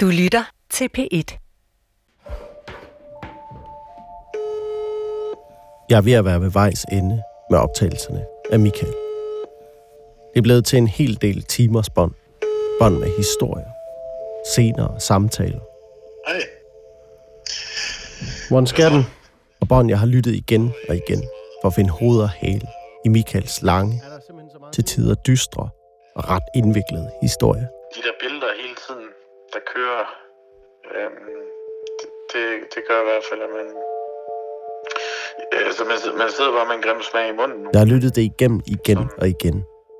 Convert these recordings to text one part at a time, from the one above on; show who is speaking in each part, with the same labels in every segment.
Speaker 1: Du lytter til P1.
Speaker 2: Jeg er ved at være ved vejs ende med optagelserne af Michael. Det er blevet til en hel del timers bånd. Bånd med historier, scener og samtaler.
Speaker 3: Hej.
Speaker 2: Hvordan skal den? Og bånd, jeg har lyttet igen og igen for at finde hoved og hale i Michaels lange, til tider dystre og ret indviklede historie.
Speaker 3: De der kører, øhm, det, det, det gør i hvert fald, at man... Altså, man, man sidder bare med en grim smag i munden.
Speaker 2: Jeg har lyttet det igennem igen og igen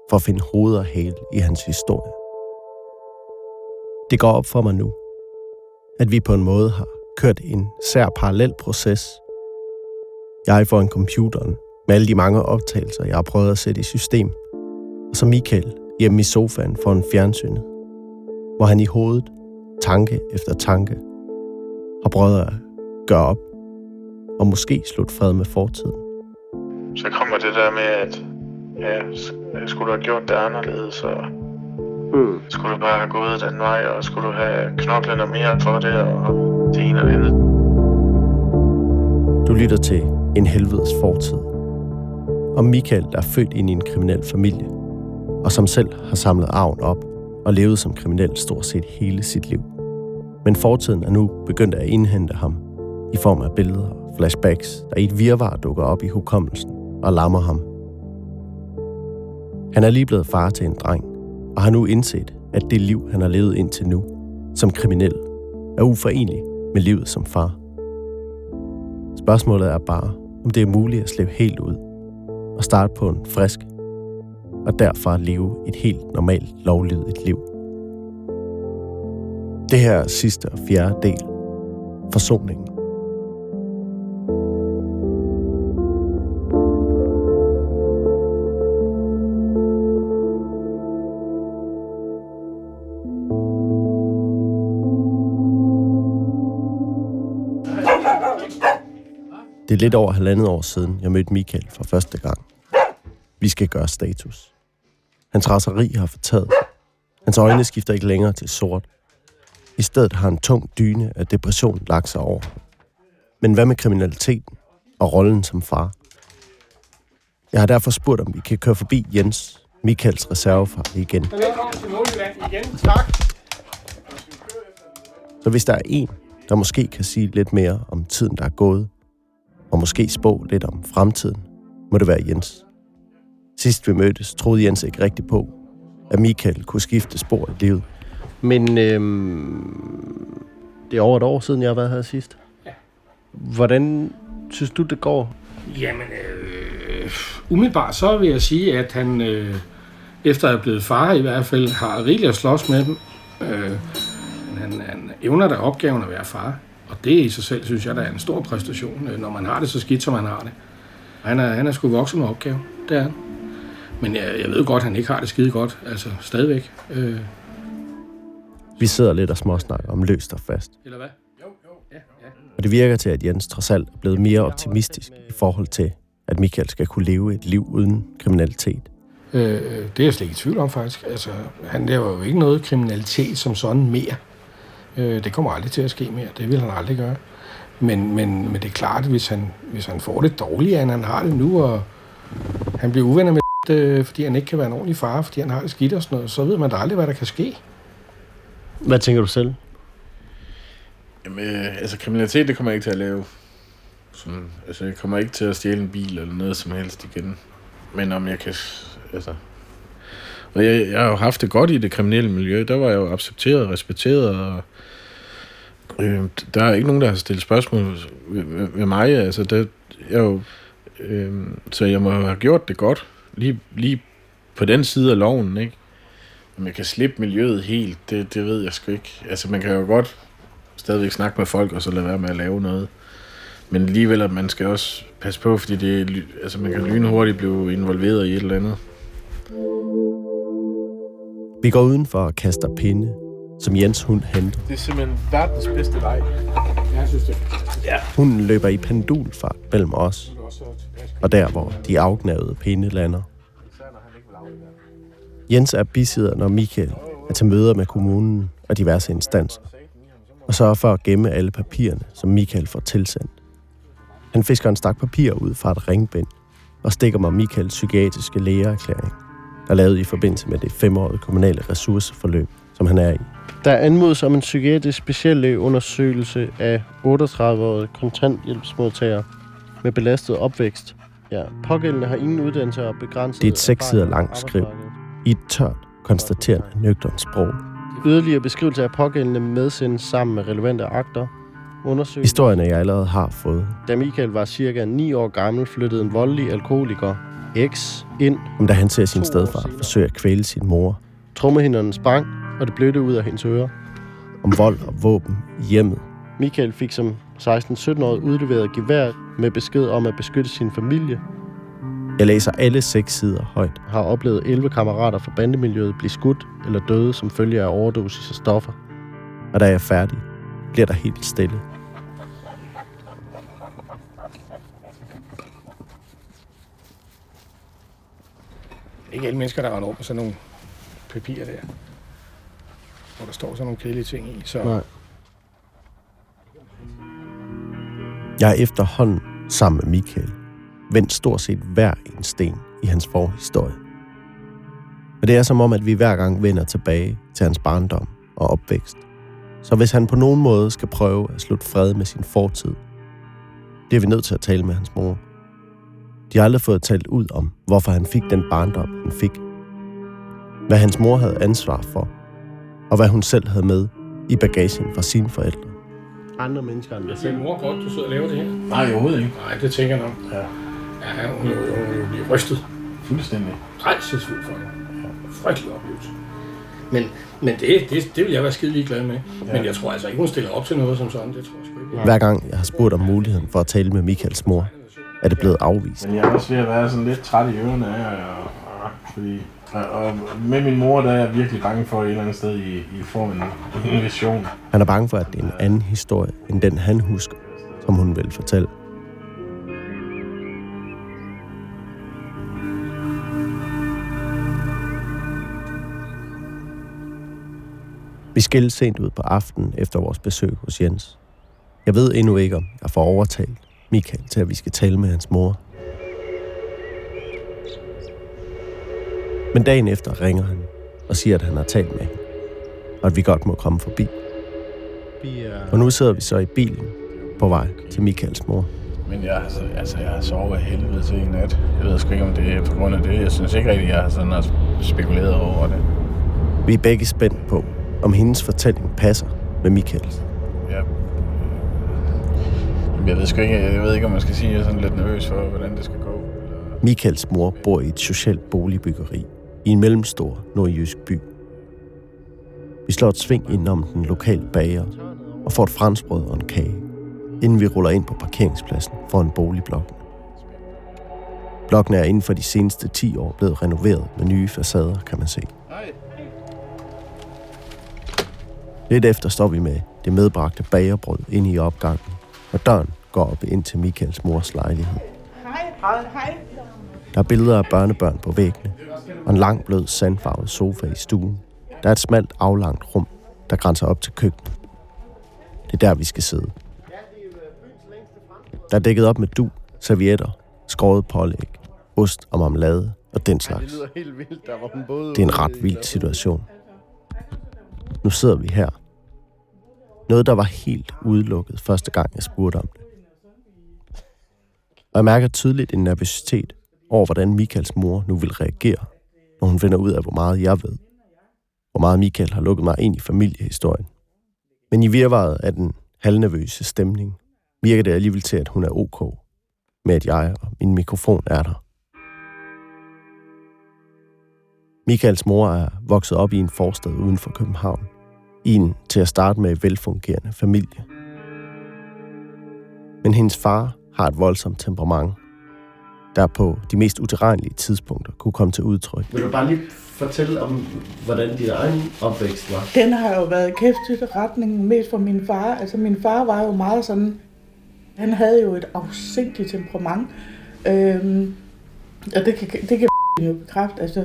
Speaker 2: for at finde hoved og hale i hans historie. Det går op for mig nu, at vi på en måde har kørt en sær parallel proces. Jeg foran computeren med alle de mange optagelser, jeg har prøvet at sætte i system, og så Michael hjemme i sofaen foran fjernsynet, hvor han i hovedet, tanke efter tanke, har prøvet at gøre op og måske slutte fred med fortiden.
Speaker 3: Så kommer det der med, at ja, skulle du have gjort det anderledes, og
Speaker 2: Mm.
Speaker 3: skulle du bare have gået den vej, og skulle du have knoklet noget mere for det, og det ene og det andet.
Speaker 2: Du lytter til En helvedes fortid. Om Michael, der er født ind i en kriminel familie, og som selv har samlet arven op og levet som kriminel stort set hele sit liv. Men fortiden er nu begyndt at indhente ham i form af billeder og flashbacks, der i et virvar dukker op i hukommelsen og lammer ham. Han er lige blevet far til en dreng, og har nu indset, at det liv, han har levet indtil nu, som kriminel, er uforeneligt med livet som far. Spørgsmålet er bare, om det er muligt at slippe helt ud og starte på en frisk, og derfra leve et helt normalt lovlydigt liv. Det her sidste og fjerde del. Forsoningen. Det er lidt over halvandet år siden, jeg mødte Michael for første gang. Vi skal gøre status. Hans raseri har fortaget. Hans øjne skifter ikke længere til sort. I stedet har en tung dyne af depression lagt sig over. Men hvad med kriminaliteten og rollen som far? Jeg har derfor spurgt, om vi kan køre forbi Jens, Michaels reservefar, igen.
Speaker 4: Velkommen til Nordjylland igen. Tak.
Speaker 2: Så hvis der er en, der måske kan sige lidt mere om tiden, der er gået, og måske spå lidt om fremtiden, må det være Jens. Sidst vi mødtes, troede Jens ikke rigtigt på, at Michael kunne skifte spor i livet. Men øhm, det er over et år siden, jeg har været her sidst.
Speaker 4: Ja.
Speaker 2: Hvordan synes du, det går?
Speaker 4: Jamen, øh, umiddelbart så vil jeg sige, at han, øh, efter at have blevet far i hvert fald, har rigeligt at slås med dem. Øh, han, han evner da opgaven at være far. Og det i sig selv, synes jeg, der er en stor præstation, øh, når man har det så skidt, som han har det. Han er, han er sgu vokset med opgaven, det er han. Men jeg, jeg ved godt, at han ikke har det skide godt, altså stadigvæk. Øh,
Speaker 2: Vi sidder lidt og småsnakker om løst og fast.
Speaker 4: eller hvad? Jo, jo. Ja, ja.
Speaker 2: Og det virker til, at Jens trods alt er blevet mere optimistisk i forhold til, at Michael skal kunne leve et liv uden kriminalitet.
Speaker 4: Øh, det er jeg slet ikke i tvivl om, faktisk. Altså, han laver jo ikke noget kriminalitet som sådan mere. Øh, det kommer aldrig til at ske mere. Det vil han aldrig gøre. Men, men, men det er klart, at hvis han, hvis han får det dårligere, end han har det nu, og han bliver uvenner med øh, fordi han ikke kan være en ordentlig far, fordi han har det skidt og sådan noget, så ved man da aldrig, hvad der kan ske.
Speaker 2: Hvad tænker du selv?
Speaker 5: Jamen, øh, altså kriminalitet, det kommer jeg ikke til at lave. Sådan, altså, jeg kommer ikke til at stjæle en bil eller noget som helst igen. Men om jeg kan, altså... Og jeg, jeg har jo haft det godt i det kriminelle miljø. Der var jeg jo accepteret og respekteret, og øh, der er ikke nogen, der har stillet spørgsmål ved, ved, ved mig. Altså, der, jeg jo, øh, så jeg må have gjort det godt, lige, lige på den side af loven, ikke? Om jeg kan slippe miljøet helt, det, det ved jeg sgu ikke. Altså, man kan jo godt stadigvæk snakke med folk, og så lade være med at lave noget. Men alligevel, at man skal også passe på, fordi det, er altså, man kan lynhurtigt blive involveret i et eller andet.
Speaker 2: Vi går udenfor og kaster pinde, som Jens hund henter.
Speaker 5: Det er simpelthen verdens bedste leg.
Speaker 4: Jeg synes det.
Speaker 2: Hunden løber i pendulfart mellem os, og der, hvor de afgnavede pinde lander. Jens er bisidder, når Michael er til møder med kommunen og diverse instanser. og sørger for at gemme alle papirerne, som Michael får tilsendt. Han fisker en stak papir ud fra et ringbind og stikker mig Michaels psykiatriske lægeerklæring, der er lavet i forbindelse med det femårige kommunale ressourceforløb, som han er i. Der er anmodet om en psykiatrisk speciallægeundersøgelse af 38-årige kontanthjælpsmodtagere med belastet opvækst. Ja, pågældende har ingen uddannelse og begrænset... Det er et seks sider langt skriv i et tørt, konstaterende, nøgternt sprog. Yderligere beskrivelse af pågældende medsendes sammen med relevante akter. Undersøgelsen. Historierne, jeg allerede har fået. Da Michael var cirka 9 år gammel, flyttede en voldelig alkoholiker, X, ind. Om da han ser sin stedfar forsøge at kvæle sin mor. Trummehinderne sprang, og det blødte ud af hendes ører. Om vold og våben i hjemmet. Michael fik som 16-17-årig udleveret gevær med besked om at beskytte sin familie. Jeg læser alle seks sider højt. Har oplevet 11 kammerater fra bandemiljøet blive skudt eller døde som følge af overdosis af stoffer. Og da jeg er færdig, bliver der helt stille.
Speaker 4: Ikke alle mennesker, der render over på sådan nogle papirer der. Hvor der står sådan nogle kedelige ting i. Så
Speaker 2: Nej. Jeg er efterhånden sammen med Michael vendt stort set hver en sten i hans forhistorie. Og det er som om, at vi hver gang vender tilbage til hans barndom og opvækst. Så hvis han på nogen måde skal prøve at slutte fred med sin fortid, bliver vi nødt til at tale med hans mor. De har aldrig fået talt ud om, hvorfor han fik den barndom, han fik. Hvad hans mor havde ansvar for, og hvad hun selv havde med i bagagen fra sine forældre. Andre mennesker end
Speaker 4: jeg selv. mor godt, du sidder og laver det her?
Speaker 5: Nej, overhovedet ikke.
Speaker 4: Nej, det tænker jeg nok.
Speaker 5: Ja.
Speaker 4: Ja, hun er jo, hun er jo blive rystet.
Speaker 5: Fuldstændig.
Speaker 4: Rejsesfuld for hende. Frygtelig oplevelse. Men, men det, det, det vil jeg være skide ligeglad med. Ja. Men jeg tror altså ikke, hun stiller op til noget som sådan. Det tror jeg sgu ikke.
Speaker 2: Hver gang jeg har spurgt om muligheden for at tale med Michaels mor, er det blevet afvist.
Speaker 5: Men jeg er også ved at være sådan lidt træt i ørerne af, og, og, fordi og med min mor, der er jeg virkelig bange for et eller andet sted, I, I får en, en vision.
Speaker 2: Han er bange for, at det er en anden historie, end den han husker, som hun vil fortælle. Vi skilles sent ud på aftenen efter vores besøg hos Jens. Jeg ved endnu ikke, om jeg får overtalt Michael til, at vi skal tale med hans mor. Men dagen efter ringer han og siger, at han har talt med hende, og at vi godt må komme forbi. Og nu sidder vi så i bilen på vej til Michaels mor.
Speaker 5: Men jeg, altså, altså, jeg har sovet af helvede til en nat. Jeg ved sgu ikke, om det er på grund af det. Jeg synes ikke rigtig, jeg har sådan spekuleret over det.
Speaker 2: Vi er begge spændt på, om hendes fortælling passer med Michaels.
Speaker 5: Ja. Jeg ved sgu ikke, jeg ved ikke, om man skal sige, at jeg er sådan lidt nervøs for, hvordan det skal gå. Eller...
Speaker 2: Michaels mor bor i et socialt boligbyggeri i en mellemstor nordjysk by. Vi slår et sving ind om den lokale bager og får et franskbrød og en kage, inden vi ruller ind på parkeringspladsen for en boligblok. Blokken er inden for de seneste 10 år blevet renoveret med nye facader, kan man se. Lidt efter står vi med det medbragte bagerbrød ind i opgangen, og døren går op ind til Michaels mors lejlighed. Hej, hej. Der er billeder af børnebørn på væggene, og en lang blød sandfarvet sofa i stuen. Der er et smalt aflangt rum, der grænser op til køkkenet. Det er der, vi skal sidde. Der er dækket op med du, servietter, skåret pålæg, ost og marmelade og den slags. Det er en ret vild situation. Nu sidder vi her. Noget, der var helt udelukket første gang, jeg spurgte om det. Og jeg mærker tydeligt en nervøsitet over, hvordan Michaels mor nu vil reagere, når hun finder ud af, hvor meget jeg ved. Hvor meget Michael har lukket mig ind i familiehistorien. Men i virvaret af den halvnervøse stemning, virker det alligevel til, at hun er ok med, at jeg og min mikrofon er der. Michaels mor er vokset op i en forstad uden for København. I en til at starte med velfungerende familie. Men hendes far har et voldsomt temperament, der på de mest utilregnelige tidspunkter kunne komme til udtryk. Vil du bare lige fortælle om, hvordan din egen opvækst var?
Speaker 1: Den har jo været kæft retningen mest for min far. Altså min far var jo meget sådan, han havde jo et afsindigt temperament. Øhm, og det kan, det kan jo bekræfte. Altså,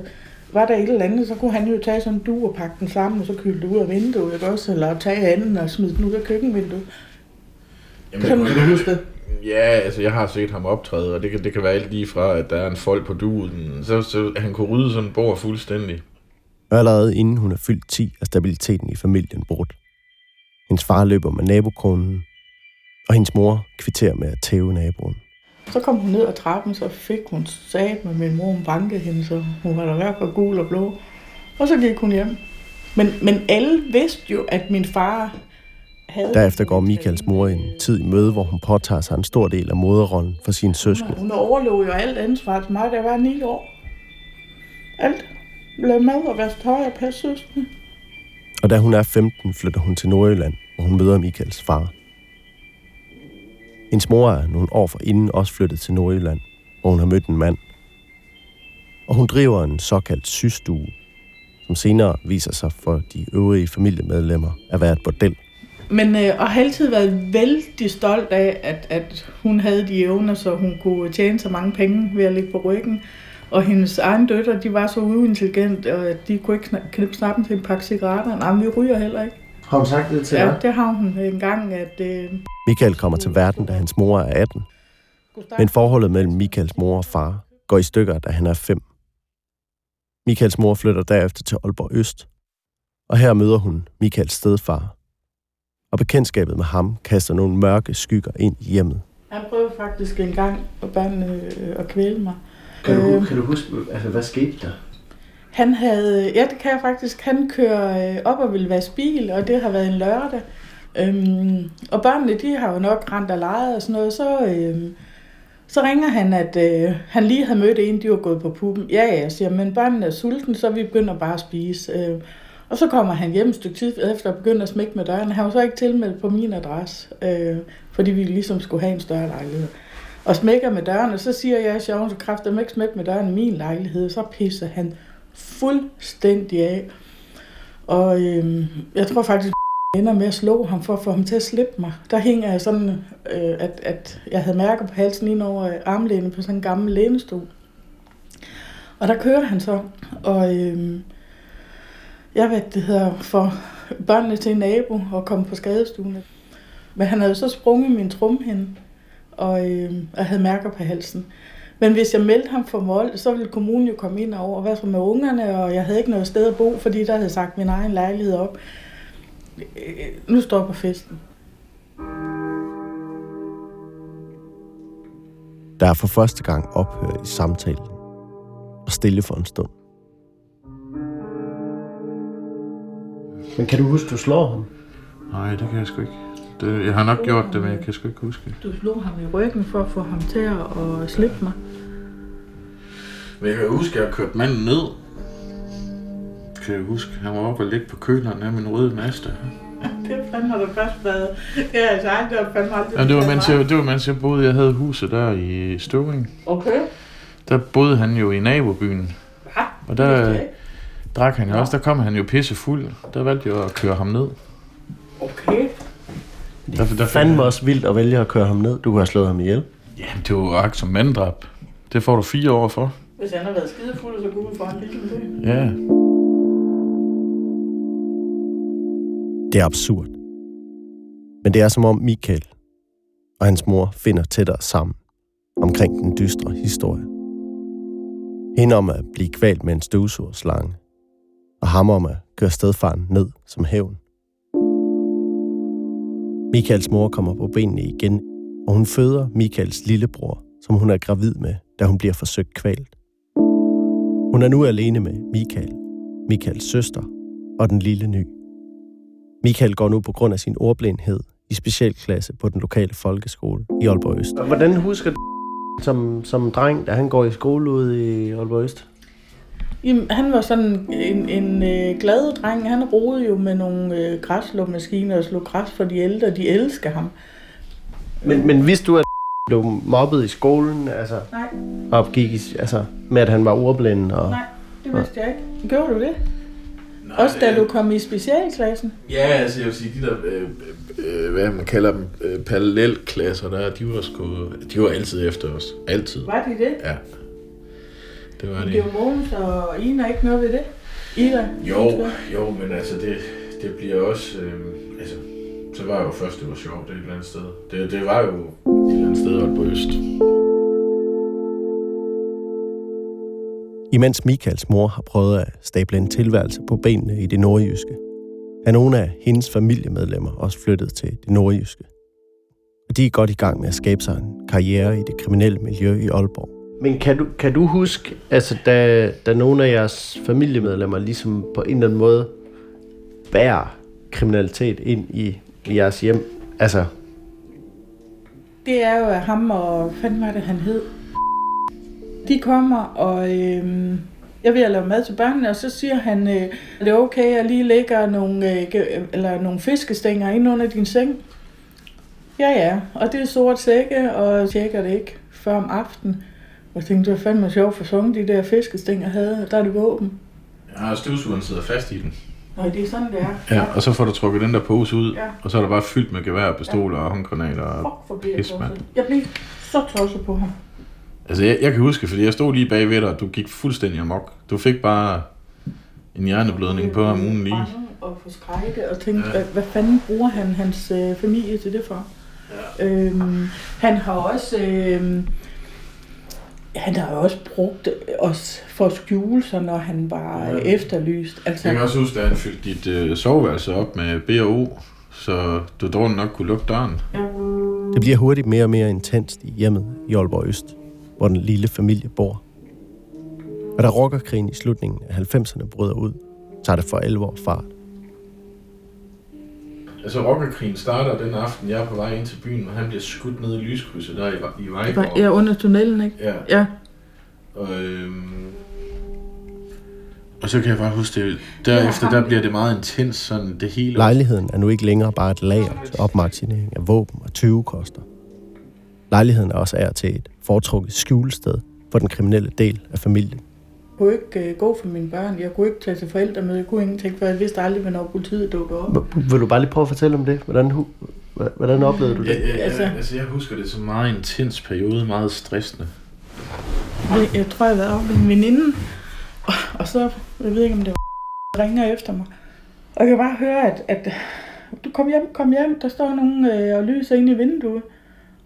Speaker 1: var der et eller andet, så kunne han jo tage sådan en du og pakke den sammen, og så kylde det ud af vinduet, ikke også? Eller tage anden og smide den ud af køkkenvinduet.
Speaker 5: Jamen,
Speaker 1: Kan du huske det?
Speaker 5: ja, altså jeg har set ham optræde, og det kan, det kan være alt lige fra, at der er en folk på duen, så, så han kunne rydde sådan en bord fuldstændig.
Speaker 2: Allerede inden hun er fyldt 10, er stabiliteten i familien brudt. Hendes far løber med nabokonen, og hendes mor kvitterer med at tæve naboen.
Speaker 1: Så kom hun ned ad trappen, så fik hun sat med min mor, hun bankede hende, så hun var der hvert for gul og blå. Og så gik hun hjem. Men, men alle vidste jo, at min far havde...
Speaker 2: Derefter går Michaels mor en tid i møde, hvor hun påtager sig en stor del af moderrollen for sine søskende.
Speaker 1: Hun overlod jo alt ansvar til mig, da jeg var ni år. Alt. Lave mad og vaske tøj og passe søskende.
Speaker 2: Og da hun er 15, flytter hun til Nordjylland, hvor hun møder Michaels far. Hendes mor er nogle år forinden også flyttet til Nordjylland, hvor hun har mødt en mand. Og hun driver en såkaldt systue, som senere viser sig for de øvrige familiemedlemmer at være et bordel.
Speaker 1: Men øh, og har altid været vældig stolt af, at, at hun havde de evner, så hun kunne tjene så mange penge ved at ligge på ryggen. Og hendes egen døtre, de var så uintelligente, og de kunne ikke knippe snappen til en pakke cigaretter. Nej, vi ryger heller ikke.
Speaker 2: Har hun sagt det til
Speaker 1: Ja, det har hun engang, at... Øh,
Speaker 2: Michael kommer til verden, da hans mor er 18,
Speaker 1: skulle starte-
Speaker 2: men forholdet mellem Michaels mor og far går i stykker, da han er 5. Michaels mor flytter derefter til Aalborg Øst, og her møder hun Michaels stedfar. Og bekendtskabet med ham kaster nogle mørke skygger ind i hjemmet.
Speaker 1: Han prøvede faktisk en gang at børnene øh, at kvæle mig.
Speaker 2: Kan du,
Speaker 1: Øh,
Speaker 2: kan du huske, altså, hvad skete der?
Speaker 1: Han havde, øh, ja det kan jeg faktisk, han kører øh, op og vil vaske bil, og det har været en lørdag. Øhm, og børnene, de har jo nok rent og leget og sådan noget, så, øhm, så ringer han, at øh, han lige havde mødt en, de var gået på puben. Ja, ja, jeg siger, men børnene er sultne, så vi begynder bare at spise. Øh, og så kommer han hjem et stykke tid efter og begynder at smække med døren. Han var så ikke tilmeldt på min adresse, øh, fordi vi ligesom skulle have en større lejlighed. Og smækker med døren, og så siger jeg, sjovt, så kræfter mig ikke smække med døren i min lejlighed. Så pisser han fuldstændig af. Og øh, jeg tror faktisk, jeg ender med at slå ham for at få ham til at slippe mig. Der hænger jeg sådan, øh, at, at jeg havde mærker på halsen ind over øh, armlænet på sådan en gammel lænestol. Og der kører han så, og øh, jeg ved, det hedder for børnene til en nabo og komme på skadestuen. Men han havde så sprunget min trumhinde, og øh, jeg havde mærker på halsen. Men hvis jeg meldte ham for mål, så ville kommunen jo komme ind over, hvad så med ungerne, og jeg havde ikke noget sted at bo, fordi der havde sagt min egen lejlighed op. Øh, Nu stopper festen.
Speaker 2: Der er for første gang ophør i samtalen og stille for en stund. Men kan du huske, du slår ham?
Speaker 5: Nej, det kan jeg sgu ikke. Det, jeg har nok gjort det, men jeg kan sgu ikke huske det.
Speaker 1: Du slog ham i ryggen for at få ham til at at slippe mig.
Speaker 5: Men jeg kan huske, at jeg kørte manden ned. Kan jeg huske, han var oppe og ligge på køleren af min røde Mazda.
Speaker 1: Det fandme har du først været. Det har jeg sagt, det har fandme aldrig.
Speaker 5: Ja, det var, mens jeg, det var mens jeg boede, jeg havde huset der i Støvring.
Speaker 1: Okay.
Speaker 5: Der boede han jo i nabobyen.
Speaker 1: Ja,
Speaker 5: Og der drak han jo også, der kom han jo pisse fuld. Der valgte jeg at køre ham ned.
Speaker 1: Okay.
Speaker 5: Der, der,
Speaker 2: Fandme også vildt at vælge at køre ham ned. Du kunne have slået ham ihjel.
Speaker 5: Jamen, det var jo akt som manddrab. Det får du fire år for.
Speaker 1: Hvis han har været skidefuld, så kunne vi få en lille dø.
Speaker 5: Ja.
Speaker 2: Det er absurd. Men det er som om Michael og hans mor finder tættere sammen omkring den dystre historie. Hende om at blive kvalt med en støvsugerslange, og ham om at køre stedfaren ned som hævn. Michaels mor kommer på benene igen, og hun føder Michaels lillebror, som hun er gravid med, da hun bliver forsøgt kvalt. Hun er nu alene med Michael, Michaels søster og den lille ny. Michael går nu på grund af sin ordblindhed i specialklasse på den lokale folkeskole i Aalborg Øst. Hvordan husker du som, som dreng, da han går i skole ude i Aalborg Øst?
Speaker 1: Jamen, han var sådan en, en øh, glad dreng. Han rodede jo med nogle øh, græsslåmaskiner og slog græs for de ældre. De elsker ham.
Speaker 2: Men, men vidste du, at blev mobbet i skolen, altså,
Speaker 1: Nej,
Speaker 2: og gik i, altså, med at han var ordblind? Og...
Speaker 1: nej, det vidste jeg ikke. Gjorde du det? Også da du kom i specialklassen?
Speaker 5: Ja, altså jeg vil sige, de der, øh, øh, hvad man kalder dem, øh, parallelklasser der, de var sgu, de var altid efter os. Altid.
Speaker 1: Var de det?
Speaker 5: Ja. det var det.
Speaker 1: det er jo Mogens og Ina ikke noget ved det. Ida?
Speaker 5: Jo, jo, men altså, det, det bliver også... Øh, altså, så var jeg jo først, det var sjovt det et eller andet sted. Det, det var jo et eller andet sted oppe på Øst.
Speaker 2: Imens Michaels mor har prøvet at stable en tilværelse på benene i det nordjyske, er nogle af hendes familiemedlemmer også flyttet til det nordjyske. Og de er godt i gang med at skabe sig en karriere i det kriminelle miljø i Aalborg. Men kan du, kan du huske, altså da, da nogle af jeres familiemedlemmer ligesom på en eller anden måde bærer kriminalitet ind i, i jeres hjem? Altså,
Speaker 1: Det er jo at ham og, hvad fanden var det, han hed? De kommer, og øhm, jeg vil lave mad til børnene, og så siger han, øh, er det okay, at jeg lige lægger nogle, øh, eller nogle fiskestænger ind under din seng? Ja, ja, og det er sort sække, og jeg tjekker det ikke før om aftenen. Og jeg tænkte, det var fandme sjovt for sådan de der fiskestænger havde, og der er det våben.
Speaker 5: Ja, og støvsugeren sidder fast i den.
Speaker 1: Og det er sådan, det er.
Speaker 5: Ja, og så får du trukket den der pose ud,
Speaker 1: Ja.
Speaker 5: og så er der bare fyldt med gevær, pistoler og håndgranater. Og... Pis, mand.
Speaker 1: Jeg blev så tosset på ham.
Speaker 5: Altså, jeg, jeg kan huske, fordi jeg stod lige bagved dig, og du gik fuldstændig amok. Du fik bare en hjerneblødning på ham ugen lige.
Speaker 1: og forskrækket og tænkte,
Speaker 5: Ja.
Speaker 1: ja. hvad, hvad fanden bruger han hans øh, familie til det for? Ja. Øhm, han har også... Øh, han har jo også brugt os for at skjule sig, når han var
Speaker 5: Ja.
Speaker 1: efterlyst. Altså,
Speaker 5: Jeg kan også huske, at han fyldte dit øh, soveværelse op med B og O, så du dårligt nok kunne lukke døren.
Speaker 2: Det bliver hurtigt mere og mere intenst i hjemmet i Aalborg Øst, hvor den lille familie bor. Og da rockerkrigen i slutningen af 90'erne bryder ud, tager det for alvor fart.
Speaker 5: Altså, rockerkrigen starter den aften, jeg er på vej ind til byen, og han bliver skudt ned i lyskrydset der i, i Vejgaard.
Speaker 1: ja, under tunnelen, ikke?
Speaker 5: Ja,
Speaker 1: Ja.
Speaker 5: og, øhm, og så kan jeg bare huske det, derefter der bliver det meget intens, sådan det hele.
Speaker 2: Lejligheden er nu ikke længere bare et lager til opmagasinering af våben og tyvekoster. Lejligheden er også er til et foretrukket skjulested for den kriminelle del af familien.
Speaker 1: Jeg kunne ikke øh, gå for mine børn. Jeg kunne ikke tage til forældremøde. Jeg kunne ingenting, for jeg vidste aldrig, hvornår politiet dukkede op.
Speaker 2: Vil du bare lige prøve at fortælle om det? Hvordan, hu- hvordan oplevede du det?
Speaker 5: ja, ja,
Speaker 1: Altså-
Speaker 5: altså, jeg husker det som en meget intens periode, meget stressende.
Speaker 1: Jeg, jeg tror, jeg har været oppe med en veninde, og, og så, jeg ved ikke, om det var ringer efter mig. Og jeg kan bare høre, at, at du kom hjem, kom hjem, der står nogen øh, og lyser inde i vinduet.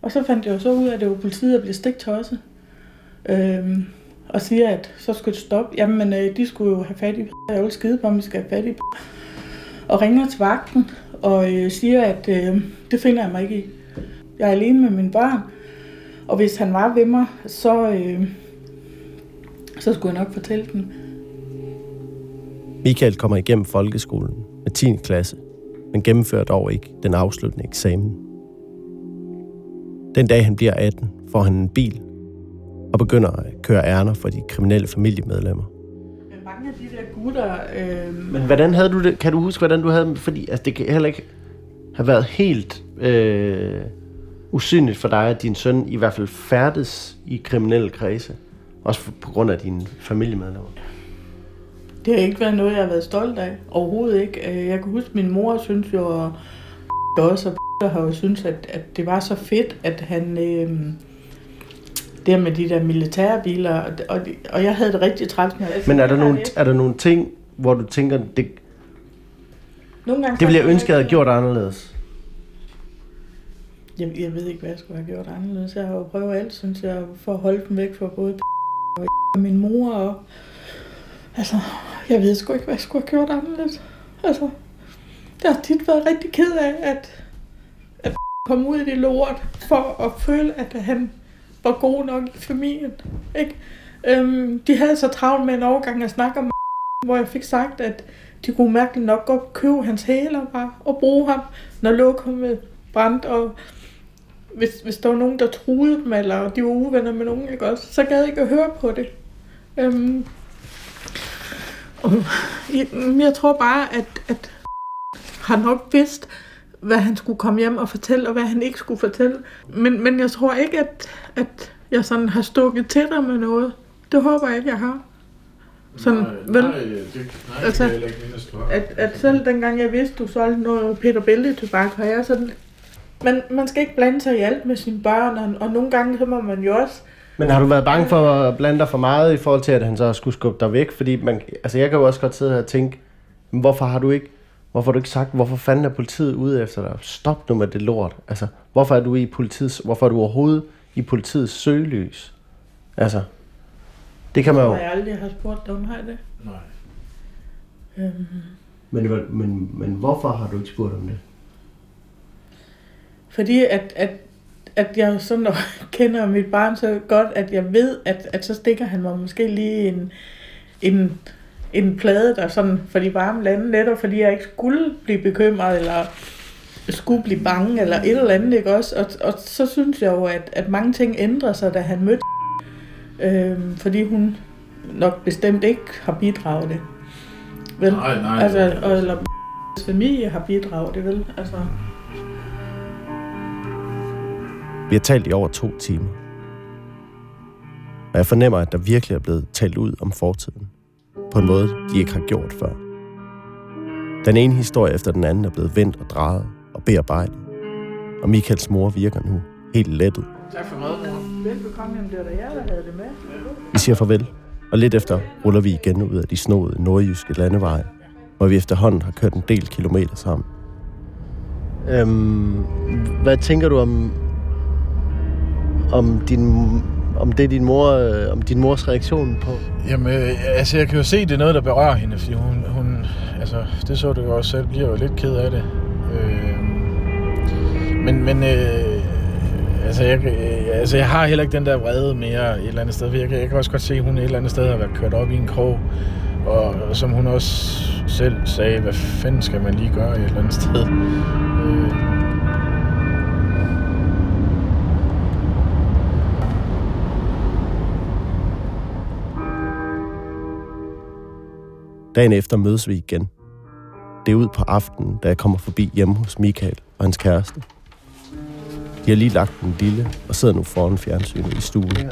Speaker 1: Og så fandt jeg jo så ud af, at det var politiet, der blev stiktosset. Øhm, og siger, at så skulle det stoppe. Jamen, øh, de skulle jo have fat i Jeg vil skide på, om vi skal have fat i Og ringer til vagten og øh, siger, at øh, det finder jeg mig ikke i. Jeg er alene med mine børn. Og hvis han var ved mig, så, øh, så skulle jeg nok fortælle den.
Speaker 2: Michael kommer igennem folkeskolen med 10. klasse, men gennemfører dog ikke den afsluttende eksamen. Den dag han bliver 18, får han en bil og begynder at køre ærner for de kriminelle familiemedlemmer.
Speaker 1: Men mange af de der gutter... Øh,
Speaker 2: Men hvordan havde du det? Kan du huske, hvordan du havde det? Fordi altså, det kan heller ikke have været helt øh, usynligt for dig, at din søn i hvert fald færdes i kriminelle kredse. Også for, på grund af dine familiemedlemmer.
Speaker 1: det har ikke været noget, jeg har været stolt af. Overhovedet ikke. Øh, Jeg kan huske, at min mor synes jo, og også, og har jo synes, at, at det var så fedt, at han... Øh, der med de der militærbiler, og, og, og jeg havde det rigtig træls med.
Speaker 2: Men er der, nogle, er der nogle ting, hvor du tænker, det,
Speaker 1: Nogle gange
Speaker 2: det ville jeg ønske, jeg havde gjort anderledes?
Speaker 1: Jeg, jeg ved ikke, hvad jeg skulle have gjort anderledes. Jeg har jo prøvet alt, synes jeg, for at holde dem væk fra både og min mor. Og, altså, jeg ved sgu ikke, hvad jeg skulle have gjort anderledes. Altså, jeg har tit været rigtig ked af, at, at komme ud i det lort, for at føle, at han var god nok i familien. Ikke? Øhm, de havde så travlt med en overgang at snakke om, hvor jeg fik sagt, at de kunne mærkeligt nok godt købe hans hæler bare, og bruge ham, når lokummet brændte, og hvis, hvis der var nogen, der truede dem, eller de var uvenner med nogen, ikke også, så gad jeg ikke at høre på det. Øhm, og jeg, jeg tror bare, at, at har nok vidst, hvad han skulle komme hjem og fortælle, og hvad han ikke skulle fortælle. Men, men jeg tror ikke, at, at jeg sådan har stukket til dig med noget. Det håber jeg ikke, jeg har. Sådan,
Speaker 5: nej,
Speaker 1: vel?
Speaker 5: nej, det, nej,
Speaker 1: Altså,
Speaker 5: det ikke mindes, du har.
Speaker 1: At, at selv dengang jeg vidste, du solgte noget Peter Bælte tobak, har jeg sådan... Man, man skal ikke blande sig i alt med sine børn, og, og nogle gange så må man jo også
Speaker 2: Men har du været bange for at blande dig for meget i forhold til, at han så skulle skubbe dig væk? Fordi man, altså jeg kan jo også godt sidde her og tænke, "Men hvorfor har du ikke, hvorfor har du ikke sagt, hvorfor fanden er politiet ude efter dig? Stop nu med det lort. Altså, hvorfor er du i politiets, hvorfor er du overhovedet i politiets søgelys? Altså, det kan man jo.
Speaker 1: Har jeg aldrig har spurgt dig, om har det?
Speaker 5: Nej.
Speaker 1: Øhm,
Speaker 2: Men, men, men hvorfor har du ikke spurgt om det?
Speaker 1: fordi at, at, at jeg sådan når jeg kender mit barn så godt, at jeg ved, at, at så stikker han mig måske lige en, en, en plade, der sådan for de varme lande, netop fordi jeg ikke skulle blive bekymret, eller skulle blive bange, eller et eller andet, ikke også? Og, og så synes jeg jo, at, at mange ting ændrer sig, da han mødte øhm, fordi hun nok bestemt ikke har bidraget det. Vel?
Speaker 5: Nej, nej.
Speaker 1: Altså, og, eller familie har bidraget det, vel? Altså,
Speaker 2: Vi har talt i over to timer. Og jeg fornemmer, at der virkelig er blevet talt ud om fortiden. På en måde, de ikke har gjort før. Den ene historie efter den anden er blevet vendt og drejet og bearbejdet. Og Michaels mor virker nu helt lettet.
Speaker 5: Tak for mad, mor.
Speaker 1: velbekomme, jamen det var da jeg, der havde det med.
Speaker 2: Vi siger farvel, og lidt efter ruller vi igen ud af de snoede nordjyske landeveje, hvor vi efterhånden har kørt en del kilometer sammen. Øhm, hvad tænker du om, om, din, om det din mor, øh, om din mors reaktion på?
Speaker 5: Jamen, øh, altså jeg kan jo se, det er noget, der berører hende, fordi hun, hun altså, det så du jo også selv, bliver jo lidt ked af det. Øh, men, men øh, altså, jeg, øh, altså, jeg har heller ikke den der vrede mere et eller andet sted. Jeg kan, jeg kan også godt se, at hun et eller andet sted har været kørt op i en krog, og som hun også selv sagde, hvad fanden skal man lige gøre et eller andet sted. Øh,
Speaker 2: Dagen efter mødes vi igen. Det er ud på aftenen, da jeg kommer forbi hjemme hos Michael og hans kæreste. De har lige lagt den lille og sidder nu foran fjernsynet i stuen.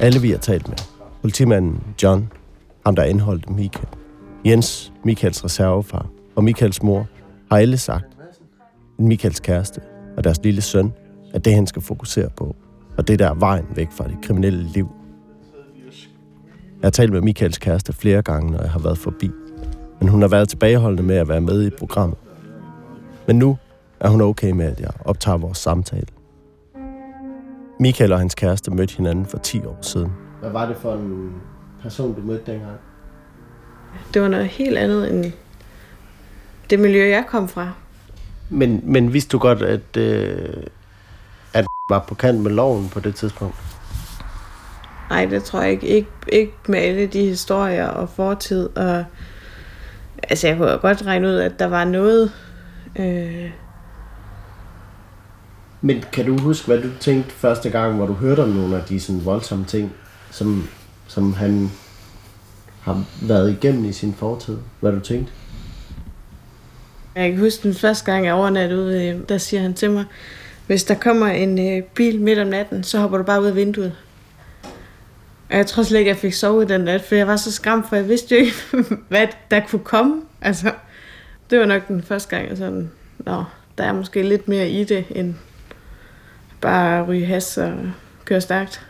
Speaker 2: Alle vi har talt med. Politimanden John, ham der indholdt Michael. Jens, Michaels reservefar, og Michaels mor har alle sagt, at Michaels kæreste og deres lille søn er det, han skal fokusere på. Og det der er vejen væk fra det kriminelle liv. Jeg har talt med Michaels kæreste flere gange, når jeg har været forbi. Men hun har været tilbageholdende med at være med i programmet. Men nu er hun okay med, at jeg optager vores samtale. Michael og hans kæreste mødte hinanden for 10 år siden. Hvad var det for en person, du mødte dengang?
Speaker 6: Det var noget helt andet end det miljø, jeg kom fra.
Speaker 2: Men, men vidste du godt, at, øh, at var på kant med loven på det tidspunkt?
Speaker 6: Nej, det tror jeg ikke. Ikke, ikke med alle de historier og fortid. Og, altså, jeg kunne godt regne ud, at der var noget... Øh,
Speaker 2: men kan du huske, hvad du tænkte første gang, hvor du hørte om nogle af de sådan voldsomme ting, som, som han har været igennem i sin fortid? Hvad du tænkte?
Speaker 6: jeg kan huske den første gang, jeg overnattede ude, øh, der siger han til mig, hvis der kommer en øh, bil midt om natten, så hopper du bare ud af vinduet. Og jeg tror slet ikke, jeg fik sovet den nat, for jeg var så skræmt, for jeg vidste jo ikke, hvad der kunne komme. Altså, det var nok den første gang, jeg sådan, nå, der er måske lidt mere i det, end bare ryge has og køre stærkt.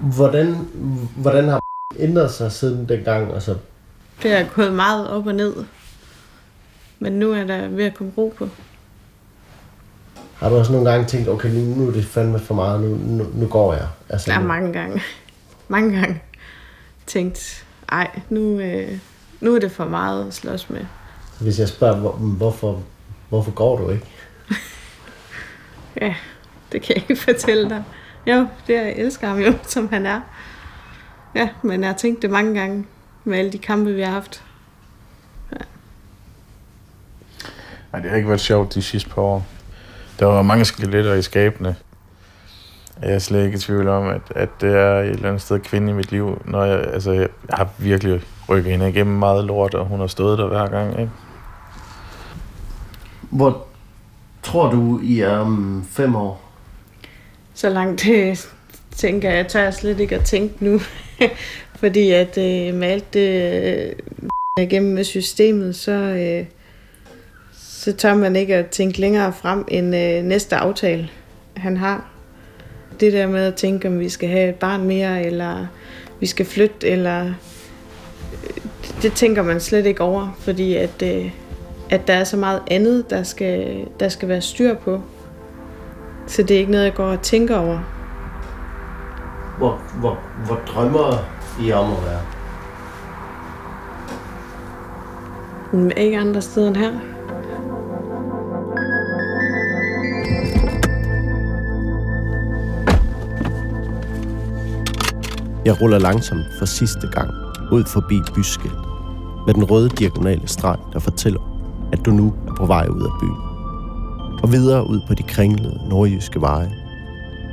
Speaker 2: Hvordan, hvordan har ændret sig siden dengang? Altså,
Speaker 6: Det er gået meget op og ned. Men nu er der ved at komme ro på.
Speaker 2: har du også nogle gange tænkt, okay, nu, nu er det fandme for meget, nu, nu, nu går jeg? Altså,
Speaker 6: Der er
Speaker 2: nu-
Speaker 6: mange gange, mange gange tænkt, ej, nu, øh, nu er det for meget at slås med.
Speaker 2: Hvis jeg spørger, hvor, hvorfor, hvorfor går du ikke?
Speaker 6: Ja, det kan jeg ikke fortælle dig. Jo, det er, jeg elsker ham jo, som han er. Ja, men jeg har tænkt det mange gange med alle de kampe, vi har haft.
Speaker 5: Nej, det har ikke været sjovt de sidste par år. Der var mange skeletter i skabene. Jeg er slet ikke i tvivl om, at, at det er et eller andet sted kvinde i mit liv, når jeg, altså, jeg har virkelig rykket hende igennem meget lort, og hun har stået der hver gang. Ikke?
Speaker 2: Hvor tror du, I er om fem år?
Speaker 6: Så langt øh, tænker jeg, jeg tør slet ikke at tænke nu. Fordi at øh, med alt det øh, igennem med systemet, så, øh, så tør man ikke at tænke længere frem end øh, næste aftale, han har. Det der med at tænke, om vi skal have et barn mere, eller vi skal flytte, eller øh, det tænker man slet ikke over, fordi at, øh, at der er så meget andet, der skal, der skal være styr på. Så det er ikke noget, jeg går og tænker over.
Speaker 2: Hvor, hvor, hvor drømmer I om at være?
Speaker 6: Men ikke andre steder end her.
Speaker 2: Jeg ruller langsomt for sidste gang ud forbi byskilt med den røde diagonale streg, der fortæller, at du nu er på vej ud af byen. Og videre ud på de kringlede nordjyske veje,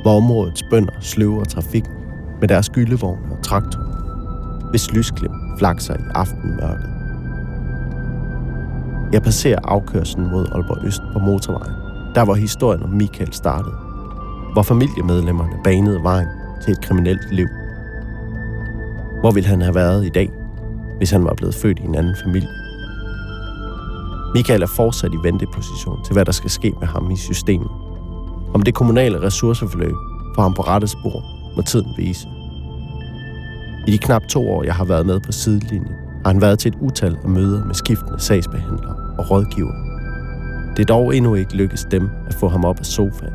Speaker 2: hvor områdets bønder sløver trafik med deres gyldevogne og traktorer, hvis lysglimt flakser i aftenmørket. Jeg passerer afkørselen mod Aalborg Øst på motorvejen, der hvor historien om Michael startede, hvor familiemedlemmerne banede vejen til et kriminelt liv. Hvor ville han have været i dag, hvis han var blevet født i en anden familie? Michael er fortsat i venteposition til, hvad der skal ske med ham i systemet. Om det kommunale ressourceforløb får ham på rette spor, må tiden vise. I de knap to år, jeg har været med på sidelinjen, har han været til et utal af møder med skiftende sagsbehandlere og rådgiver. Det er dog endnu ikke lykkedes dem at få ham op af sofaen,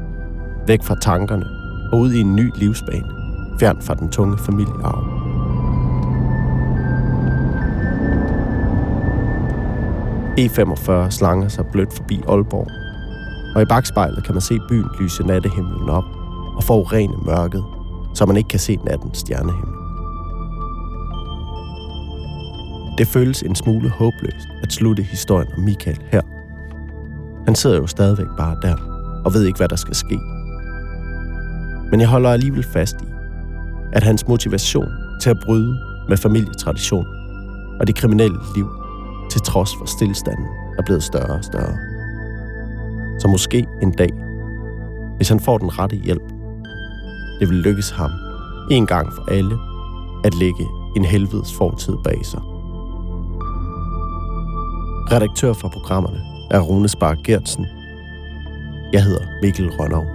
Speaker 2: væk fra tankerne og ud i en ny livsbane, fjern fra den tunge familiearv. E45 slanger sig blødt forbi Aalborg, og i bagspejlet kan man se byen lyse nattehimlen op og forurene mørket, så man ikke kan se nattens stjernehimmel. Det føles en smule håbløst at slutte historien om Michael her. Han sidder jo stadigvæk bare der og ved ikke, hvad der skal ske. Men jeg holder alligevel fast i, at hans motivation til at bryde med familietradition og det kriminelle liv, til trods for stillstanden, er blevet større og større. Så måske en dag, hvis han får den rette hjælp, det vil lykkes ham en gang for alle at lægge en helvedes fortid bag sig. Redaktør for programmerne er Rune Spar Gertsen. Jeg hedder Mikkel Rønnow.